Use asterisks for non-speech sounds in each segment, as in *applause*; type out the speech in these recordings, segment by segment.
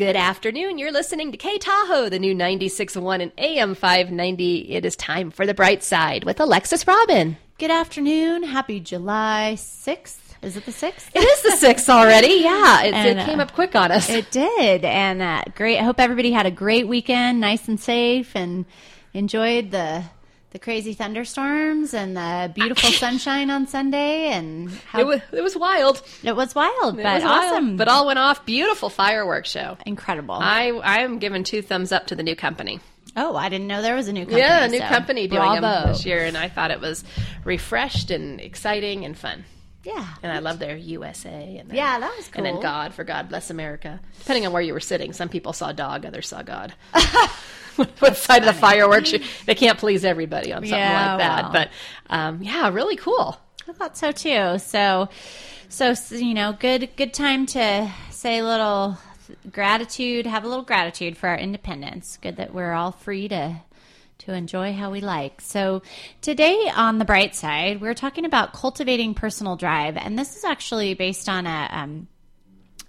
Good afternoon. You're listening to K Tahoe, the new 96.1 and AM 590. It is time for the bright side with Alexis Robin. Good afternoon. Happy July 6th. Is it the 6th? It is the 6th already. *laughs* Yeah, it, And, it came uh, up quick on us. It did. And uh, great. I hope everybody had a great weekend, nice and safe, and enjoyed the the crazy thunderstorms and the beautiful *laughs* sunshine on Sunday. And how, it, was, it was wild. it was wild, It but was wild. awesome. But all went off. Beautiful fireworks show. incredible. I I am giving two thumbs up to the new company. oh, I didn't know there was a new company. yeah, a new so company doing bravo. them this year, and I thought it was refreshed and exciting and fun. Yeah. And I love their USA and their, Yeah, that was cool. And then. God for God bless America. Depending on where you were sitting, some people saw dog, others saw God. *laughs* *laughs* what side of the fireworks? You, they can't please everybody on something Yeah, like that. But um, yeah, really cool. I thought so too. So, so so, you know, good good time to say a little gratitude, have a little gratitude for our independence. Good that we're all free to to enjoy how we like. So, today on the bright side, we're talking about cultivating personal drive, and this is actually based on a um,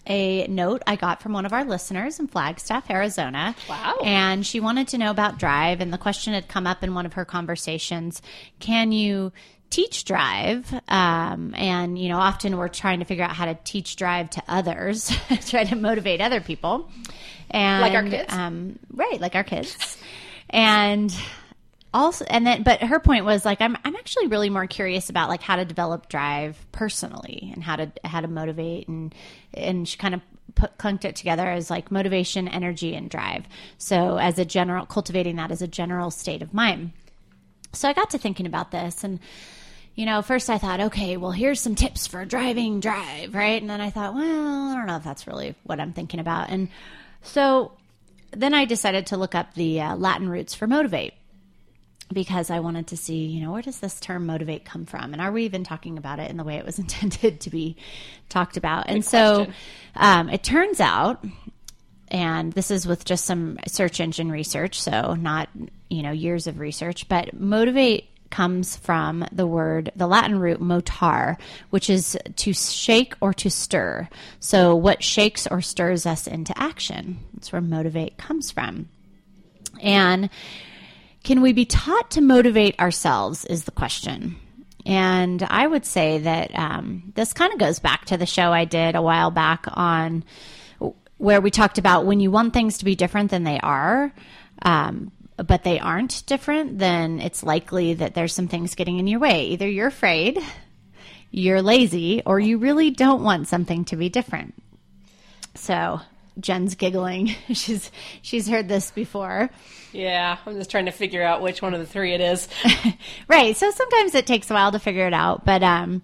a note I got from one of our listeners in Flagstaff, Arizona. Wow. And she wanted to know about drive. And the question had come up in one of her conversations Can you teach drive? Um, and, you know, often we're trying to figure out how to teach drive to others, *laughs* try to motivate other people. And, Like our kids? Um, right, like our kids. And also and then but her point was like I'm I'm actually really more curious about like how to develop drive personally and how to how to motivate and and she kind of put clunked it together as like motivation, energy and drive. So as a general cultivating that as a general state of mind. So I got to thinking about this and you know, first I thought, okay, well, here's some tips for driving drive, right? And then I thought, well, I don't know if that's really what I'm thinking about. And so then I decided to look up the uh, Latin roots for motivate because I wanted to see, you know, where does this term motivate come from? And are we even talking about it in the way it was *laughs* intended to be talked about? and so um, it turns out, and this is with just some search engine research, so not, you know, years of research, but motivate comes from the word, the Latin root motar, which is to shake or to stir. So what shakes or stirs us into action? That's where motivate comes from. And can we be taught to motivate ourselves? Is the question. And I would say that um, this kind of goes back to the show I did a while back on where we talked about when you want things to be different than they are, um, but they aren't different, then it's likely that there's some things getting in your way. Either you're afraid, you're lazy, or you really don't want something to be different. So Jen's giggling. *laughs* she's she's heard this before. Yeah, I'm just trying to figure out which one of the three it is. *laughs* right. So sometimes it takes a while to figure it out, but um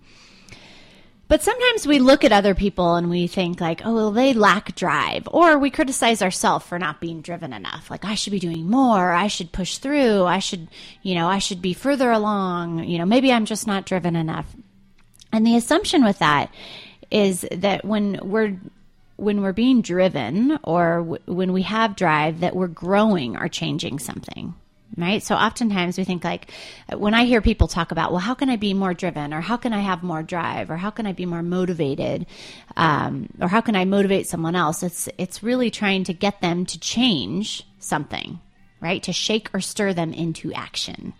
but sometimes we look at other people and we think like, oh, well, they lack drive, or we criticize ourselves for not being driven enough. Like I should be doing more. I should push through. I should, you know, I should be further along. You know, maybe I'm just not driven enough. And the assumption with that is that when we're when we're being driven or w- when we have drive that we're growing or changing something right so oftentimes we think like when i hear people talk about well how can i be more driven or how can i have more drive or how can i be more motivated um, or how can i motivate someone else it's it's really trying to get them to change something right to shake or stir them into action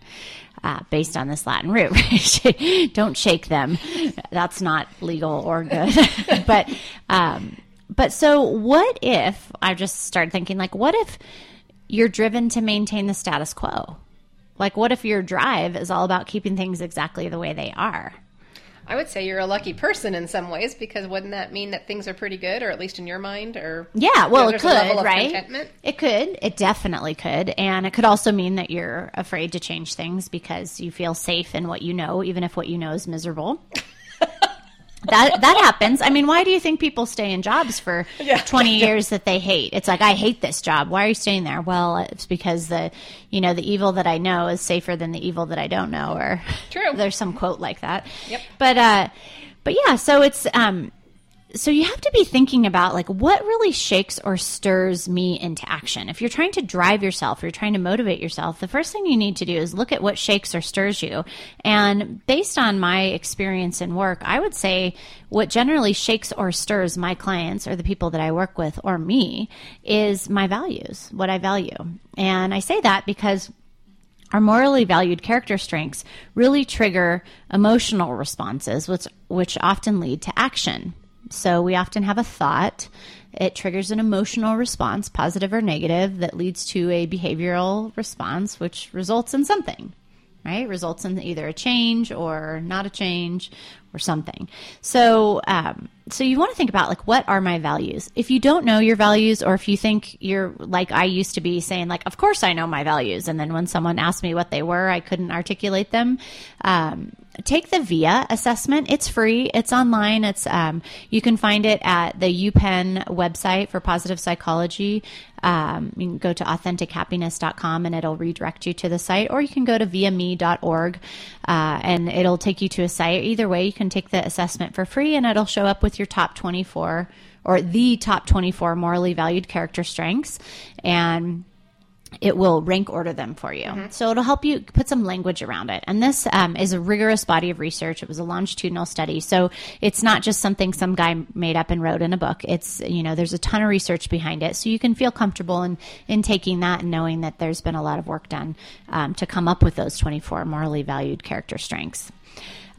uh, based on this Latin root. *laughs* right? Don't shake them. That's not legal or good. *laughs* but, um, but so what if I just started thinking like, what if you're driven to maintain the status quo? Like, what if your drive is all about keeping things exactly the way they are? I would say you're a lucky person in some ways because wouldn't that mean that things are pretty good, or at least in your mind, or Yeah, well, it there's a level could, right? contentment? It could. It definitely could. And it could also mean that you're afraid to change things because you feel safe in what you know, even if what you know is miserable. *laughs* that that happens. I mean, why do you think people stay in jobs for *laughs* Yeah. 20 years that they hate? It's like I hate this job. Why are you staying there? Well, it's because the, you know, the evil that I know is safer than the evil that I don't know or True. *laughs* There's some quote like that. Yep. But uh but yeah, so it's um so you have to be thinking about like what really shakes or stirs me into action. If you're trying to drive yourself, or you're trying to motivate yourself, the first thing you need to do is look at what shakes or stirs you. And based on my experience in work, I would say what generally shakes or stirs my clients or the people that I work with or me is my values, what I value. And I say that because our morally valued character strengths really trigger emotional responses, which, which often lead to action. So we often have a thought. It triggers an emotional response, positive or negative, that leads to a behavioral response, which results in something, right? Results in either a change or not a change or something. So, um, so you want to think about like what are my values? If you don't know your values, or if you think you're like I used to be saying like, of course I know my values, and then when someone asked me what they were, I couldn't articulate them. Um, take the VIA assessment. It's free. It's online. It's um, you can find it at the UPenn website for positive psychology. Um, you can go to authentichappiness.com and it'll redirect you to the site, or you can go to viame.org uh, and it'll take you to a site. Either way, you can take the assessment for free and it'll show up with your top 24 or the top 24 morally valued character strengths. And it will rank order them for you. Mm-hmm. So it'll help you put some language around it. And this um, is a rigorous body of research. It was a longitudinal study. So it's not just something some guy made up and wrote in a book. It's, you know, there's a ton of research behind it. So you can feel comfortable in, in taking that and knowing that there's been a lot of work done um, to come up with those 24 morally valued character strengths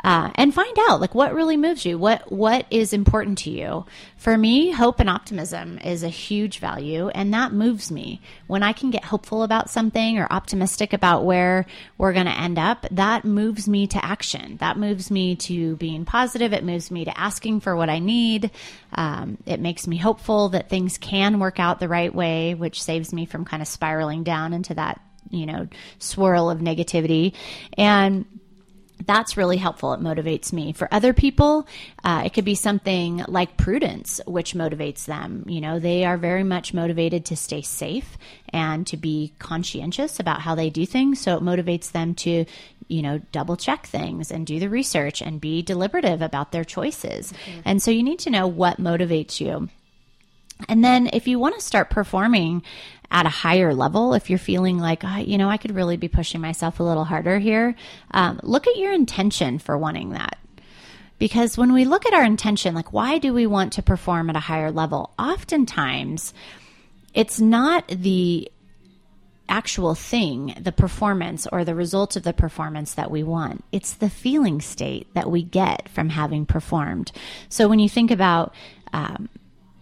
uh, and find out like what really moves you what what is important to you. For me hope and optimism is a huge value and that moves me. When i can get hopeful about something or optimistic about where we're going to end up that moves me to action. That moves me to being positive. It moves me to asking for what i need. Um, it makes me hopeful that things can work out the right way which saves me from kind of spiraling down into that you know swirl of negativity. And that's really helpful. It motivates me. For other people, uh, it could be something like prudence, which motivates them. You know, they are very much motivated to stay safe and to be conscientious about how they do things. So it motivates them to, you know, double check things and do the research and be deliberative about their choices. Mm-hmm. And so you need to know what motivates you. And then if you want to start performing at a higher level, if you're feeling like, oh, you know, I could really be pushing myself a little harder here, um, look at your intention for wanting that. Because when we look at our intention, like, why do we want to perform at a higher level? Oftentimes, it's not the actual thing, the performance or the result of the performance that we want. It's the feeling state that we get from having performed. So when you think about um,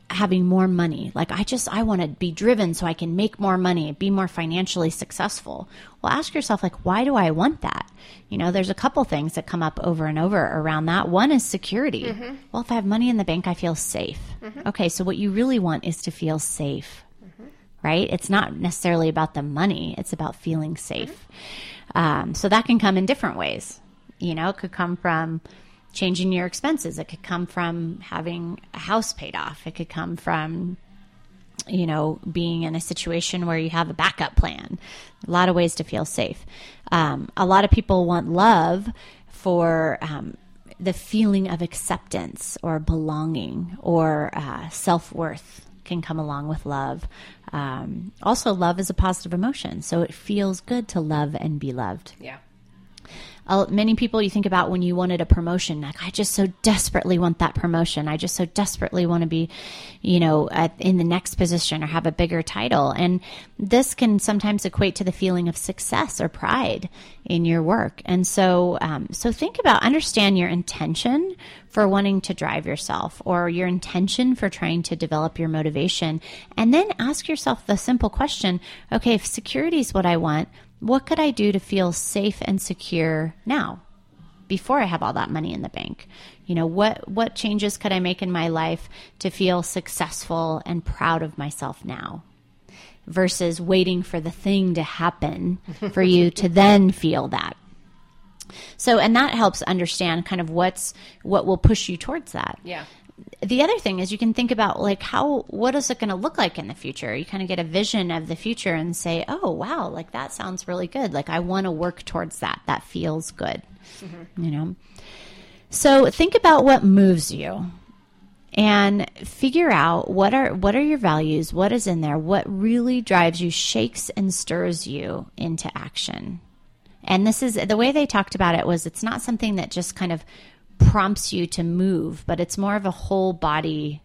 having more money. Like I just I want to be driven so I can make more money, be more financially successful. Well, ask yourself like why do I want that? You know, there's a couple things that come up over and over around that. One is security. Mm-hmm. Well, if I have money in the bank, I feel safe. Mm-hmm. Okay, so what you really want is to feel safe. Mm-hmm. Right? It's not necessarily about the money, it's about feeling safe. Um, so that can come in different ways. You know, it could come from changing your expenses. It could come from having a house paid off. It could come from, you know, being in a situation where you have a backup plan. A lot of ways to feel safe. Um, a lot of people want love for um, the feeling of acceptance or belonging or uh, self worth can come along with love. Um, also, love is a positive emotion, so it feels good to love and be loved. Yeah uh, many people you think about when you wanted a promotion like i just so desperately want that promotion. I just so desperately want to be you know at, in the next position or have a bigger title. And this can sometimes equate to the feeling of success or pride in your work. And so um, so think about understand your intention for wanting to drive yourself or your intention for trying to develop your motivation. And then ask yourself the simple question okay if security is what i want what could I do to feel safe and secure now before I have all that money in the bank? You know, what what changes could I make in my life to feel successful and proud of myself now? Versus waiting for the thing to happen *laughs* for you to then feel that. So, and that helps understand kind of what's what will push you towards that. Yeah the other thing is you can think about like how what is it going to look like in the future? You kind of get a vision of the future and say oh wow like that sounds really good. Like i want to work towards that. That feels good. Mm-hmm. you know? So think about what moves you and figure out what are what are your values, what is in there, what really drives you, shakes and stirs you into action. And this is the way they talked about it was it's not something that just kind of prompts you to move, but it's more of a whole body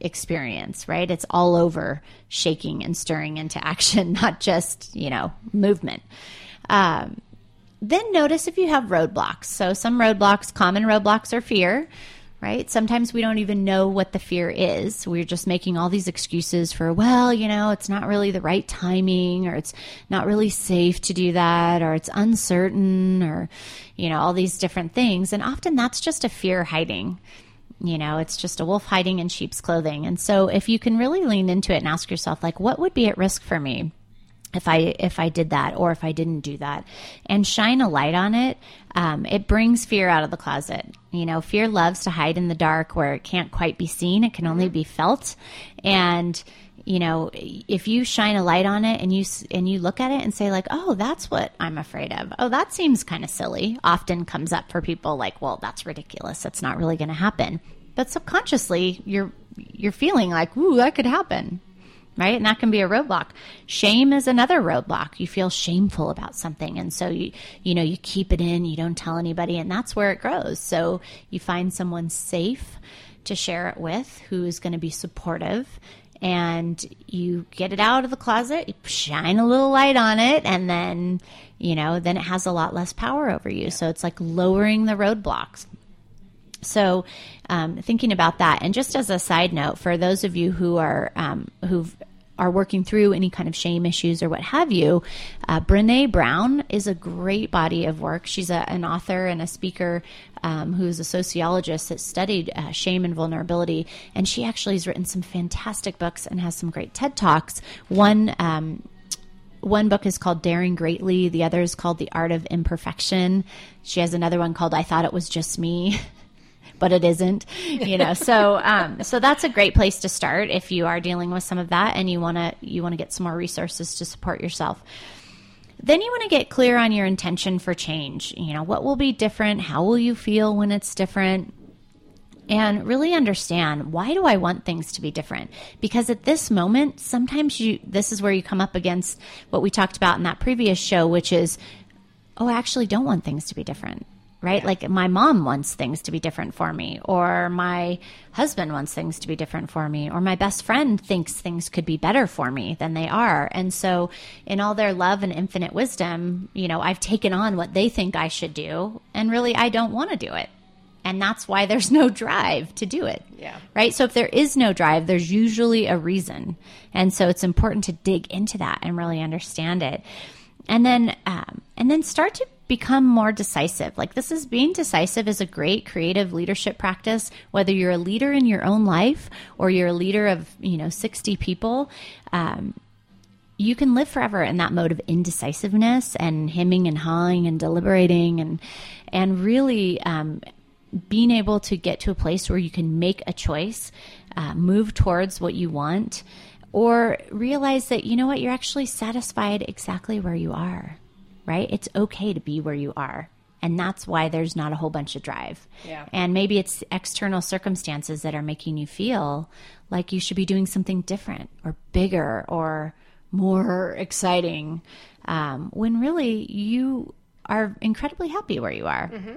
experience, right? It's all over shaking and stirring into action, *laughs* not just, you know, movement. Um, then notice if you have roadblocks. So, some roadblocks, common roadblocks are fear, right? Sometimes we don't even know what the fear is. We're just making all these excuses for, well, you know, it's not really the right timing, or it's not really safe to do that, or it's uncertain, or, you know, all these different things. And often that's just a fear hiding. You know, it's just a wolf hiding in sheep's clothing. And so if you can really lean into it and ask yourself, like, what would be at risk for me? If I if I did that or if I didn't do that, and shine a light on it, um, it brings fear out of the closet. You know, fear loves to hide in the dark where it can't quite be seen; it can only be felt. And you know, if you shine a light on it and you and you look at it and say like, "Oh, that's what I'm afraid of." Oh, that seems kind of silly. Often comes up for people like, "Well, that's ridiculous. That's not really going to happen." But subconsciously, you're you're feeling like, "Ooh, that could happen." Right. And that can be a roadblock. Shame is another roadblock. You feel shameful about something. And so you, you know, you keep it in, you don't tell anybody, and that's where it grows. So you find someone safe to share it with who's going to be supportive and you get it out of the closet, you shine a little light on it, and then, you know, then it has a lot less power over you. So it's like lowering the roadblocks. So, um, thinking about that, and just as a side note, for those of you who are um, who've are working through any kind of shame issues or what have you, uh, Brene Brown is a great body of work. She's a, an author and a speaker um, who's a sociologist that studied uh, shame and vulnerability. And she actually has written some fantastic books and has some great TED Talks. One, um, one book is called Daring Greatly. The other is called The Art of Imperfection. She has another one called I Thought It Was Just Me. *laughs* but it isn't, you know. so, *laughs* um, so that's a great place to start if you are dealing with some of that and you want to you want to get some more resources to support yourself. Then you want to get clear on your intention for change. You know, what will be different? How will you feel when it's different? and really understand why do I want things to be different? Because at this moment, sometimes you this is where you come up against what we talked about in that previous show, which is, oh, I actually don't want things to be different right? Yeah. Like my mom wants things to be different for me, or my husband wants things to be different for me, or my best friend thinks things could be better for me than they are. And so, in all their love and infinite wisdom, you know, I've taken on what they think I should do, and really, I don't want to do it. And that's why there's no drive to do it. Yeah. Right. So if there is no drive, there's usually a reason. And so it's important to dig into that and really understand it. And then, um, and then start to become more decisive. Like this is being decisive is a great creative leadership practice, whether you're a leader in your own life or you're a leader of, you know, 60 people. Um, you can live forever in that mode of indecisiveness and hemming and hawing and deliberating and and really um, being able to get to a place where you can make a choice, uh, move towards what you want, or realize that you know what you're actually satisfied exactly where you are right? It's okay to be where you are. And that's why there's not a whole bunch of drive. Yeah. And maybe it's external circumstances that are making you feel like you should be doing something different or bigger or more exciting. Um, when really you are incredibly happy where you are. Mm-hmm.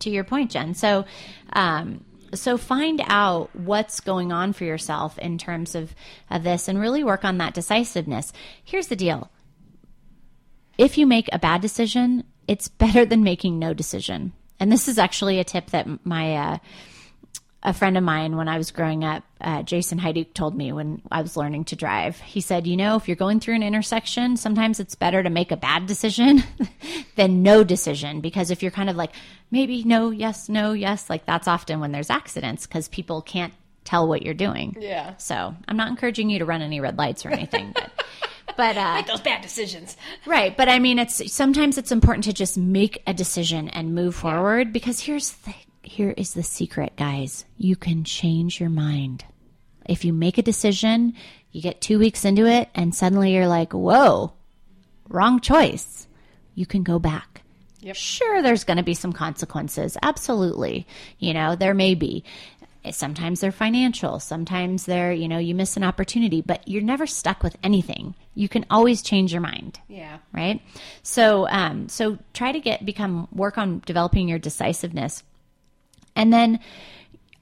To your point, Jen. So, um, so find out what's going on for yourself in terms of, of this and really work on that decisiveness. Here's the deal if you make a bad decision, it's better than making no decision. And this is actually a tip that my uh, a friend of mine when I was growing up, uh, Jason Haiduk, told me when I was learning to drive. He said, "You know, if you're going through an intersection, sometimes it's better to make a bad decision *laughs* than no decision because if you're kind of like maybe no, yes, no, yes, like that's often when there's accidents because people can't tell what you're doing. Yeah. So I'm not encouraging you to run any red lights or anything, but." But uh, make those bad decisions. Right, but I mean, it's sometimes it's important to just make a decision and move forward yeah. because here's the here is the secret, guys. You can change your mind. If you make a decision, you get two weeks into it, and suddenly you're like, "Whoa, wrong choice." You can go back. Yep. Sure, there's going to be some consequences. Absolutely, you know there may be Sometimes they're financial. Sometimes they're, you know, you miss an opportunity, but you're never stuck with anything. You can always change your mind. Yeah. Right. So, um, so try to get, become, work on developing your decisiveness. And then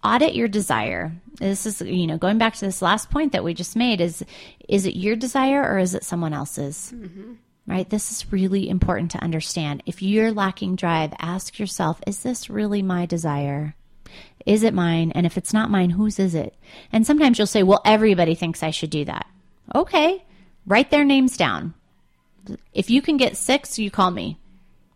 audit your desire. This is, you know, going back to this last point that we just made is, is it your desire or is it someone else's? Right? This is really important to understand. If you're lacking drive, ask yourself, is this really my desire? Is it mine? And if it's not mine, whose is it? And sometimes you'll say, well, everybody thinks I should do that. Okay. Write their names down. If you can get six, you call me.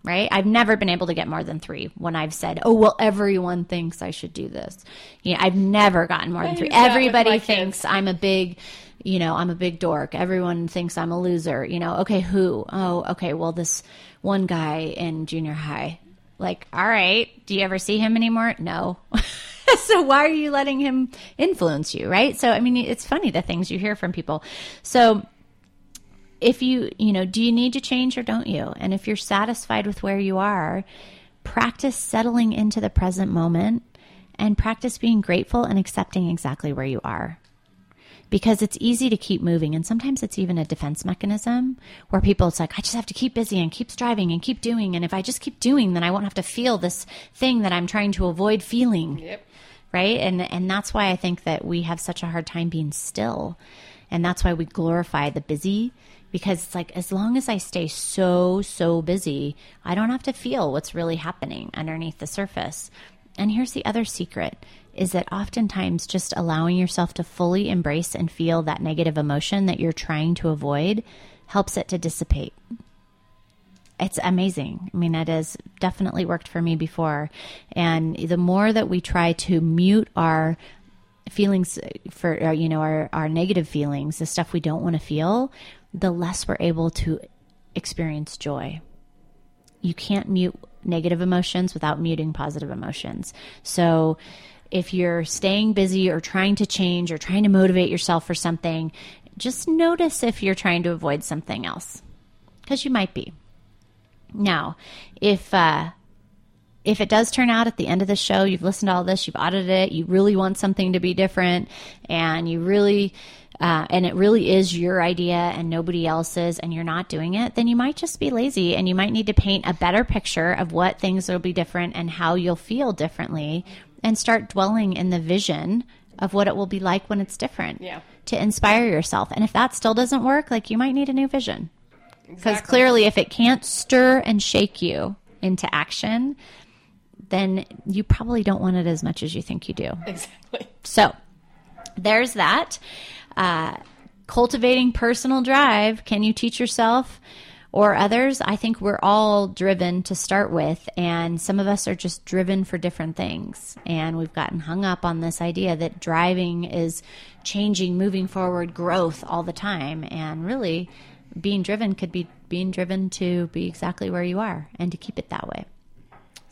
Right? I've never been able to get more than three when I've said, "Oh, well, everyone thinks I should do this." Yeah, I've never gotten more than three. use that with Everybody thinks I'm a big, you know, I'm a big dork. Everyone thinks I'm a loser. You know, okay, who? Oh, okay, well, this one guy in junior high. Like, all right, do you ever see him anymore? No. *laughs* so why are you letting him influence you, right? So I mean, it's funny the things you hear from people. So if you, you know, do you need to change or don't you? And if you're satisfied with where you are, practice settling into the present moment and practice being grateful and accepting exactly where you are. Because it's easy to keep moving, and sometimes it's even a defense mechanism where people, it's like, I just have to keep busy and keep striving and keep doing. And if I just keep doing, then I won't have to feel this thing that I'm trying to avoid feeling. Yep. right? And and that's why i think that we have such a hard time being still. And that's why we glorify the busy because it's like as long as i stay so so busy i don't have to feel what's really happening underneath the surface and here's the other secret is that oftentimes just allowing yourself to fully embrace and feel that negative emotion that you're trying to avoid helps it to dissipate it's amazing. I mean, it has definitely worked for me before. And the more that we try to mute our feelings for, uh, you know, our, our negative feelings, the stuff we don't want to feel, the less we're able to experience joy. You can't mute negative emotions without muting positive emotions. So, if you're staying busy or trying to change or trying to motivate yourself for something, just notice if you're trying to avoid something else because you might be. Now, if uh, if it does turn out at the end of the show, you've listened to all this, you've audited it, you really want something to be different, and you really uh, and it really is your idea and nobody else's, and you're not doing it, then you might just be lazy, and you might need to paint a better picture of what things will be different and how you'll feel differently, and start dwelling in the vision of what it will be like when it's different. Yeah. To inspire yourself, and if that still doesn't work, like you might need a new vision. Because Exactly. clearly, if it can't stir and shake you into action, then you probably don't want it as much as you think you do. Exactly. So there's that. Uh, cultivating personal drive. Can you teach yourself or others? I think we're all driven to start with, and some of us are just driven for different things. And we've gotten hung up on this idea that driving is changing, moving forward, growth all the time. And really, being driven could be being driven to be exactly where you are and to keep it that way.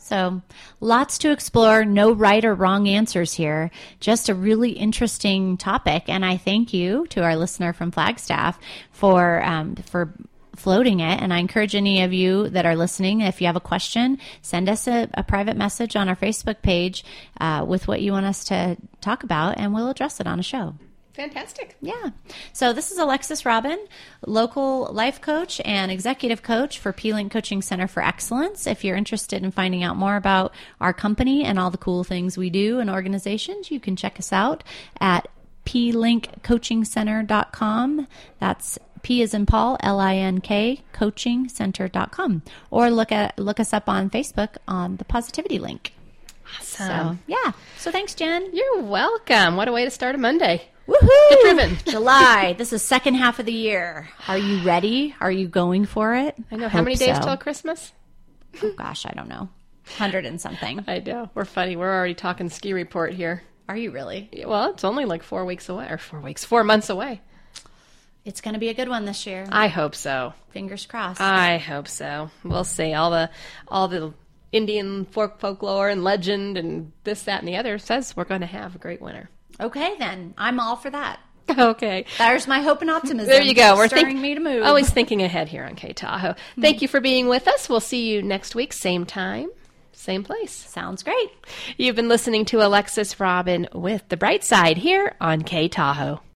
So, lots to explore. No right or wrong answers here. Just a really interesting topic, and I thank you to our listener from Flagstaff for um, for floating it. And I encourage any of you that are listening, if you have a question, send us a, a private message on our Facebook page uh, with what you want us to talk about, and we'll address it on a show. Fantastic. Yeah. So this is Alexis Robin, local life coach and executive coach for P-Link Coaching Center for Excellence. If you're interested in finding out more about our company and all the cool things we do and organizations, you can check us out at plinkcoachingcenter.com. That's P is in Paul, L I N K, coachingcenter.com. Or look at look us up on Facebook on the positivity link. So Awesome. yeah. So thanks, Jen. You're welcome. What a way to start a Monday. Woohoo! Get driven. July. This is second half of the year. Are you ready? Are you going for it? I know. How Hope many days so. till Christmas? Oh gosh, I don't know. Hundred and something. I know. We're funny. We're already talking ski report here. Are you really? Well, it's only like four weeks away, or four weeks, four months away. It's going to be a good one this year. I hope so. Fingers crossed. I hope so. We'll see. All the all the Indian folk folklore and legend and this, that, and the other says we're going to have a great winter. Okay, then I'm all for that. Okay. There's my hope and optimism. There you go. We're stirring me to move. always thinking ahead here on K Tahoe. Thank you for being with us. We'll see you next week, same time, Same place. Sounds great. You've been listening to Alexis Robin with The Bright Side here on K Tahoe.